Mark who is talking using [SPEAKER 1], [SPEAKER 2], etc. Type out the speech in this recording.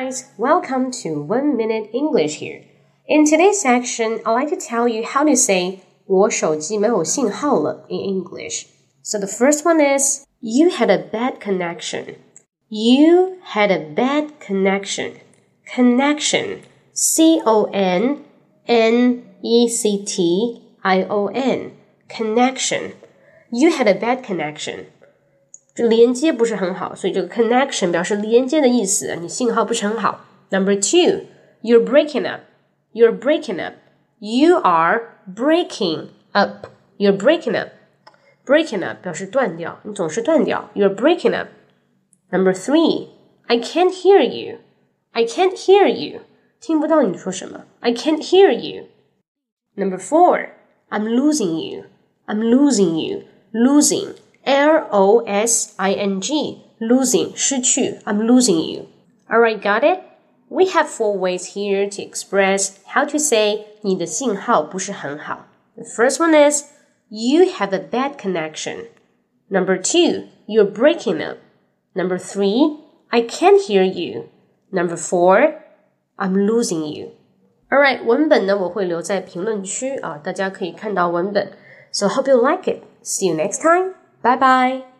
[SPEAKER 1] Guys, welcome to One Minute English here. In today's section, I'd like to tell you how to say 我手机没有信号了 in English. So the first one is you had a bad connection. You had a bad connection. Connection. C O N N E C T I O N. Connection. You had a bad connection. 这连接不是很好，所以这个 connection 表示连接的意思，你信号不是很好。Number two, you're breaking up. You're breaking up. You are breaking up. You're breaking up. Breaking up 表示断掉，你总是断掉。You're breaking up. Number three, I can't hear you. I can't hear you. 听不到你说什么。I can't hear you. Number four, I'm losing you. I'm losing you. Losing. L O S I N G, losing, 失去. I'm losing you. Alright, got it? We have four ways here to express how to say 你的信号不是很好. The first one is you have a bad connection. Number two, you're breaking up. Number three, I can't hear you. Number four, I'm losing you. Alright, 文本呢我会留在评论区啊，大家可以看到文本。So hope you like it. See you next time. 拜拜。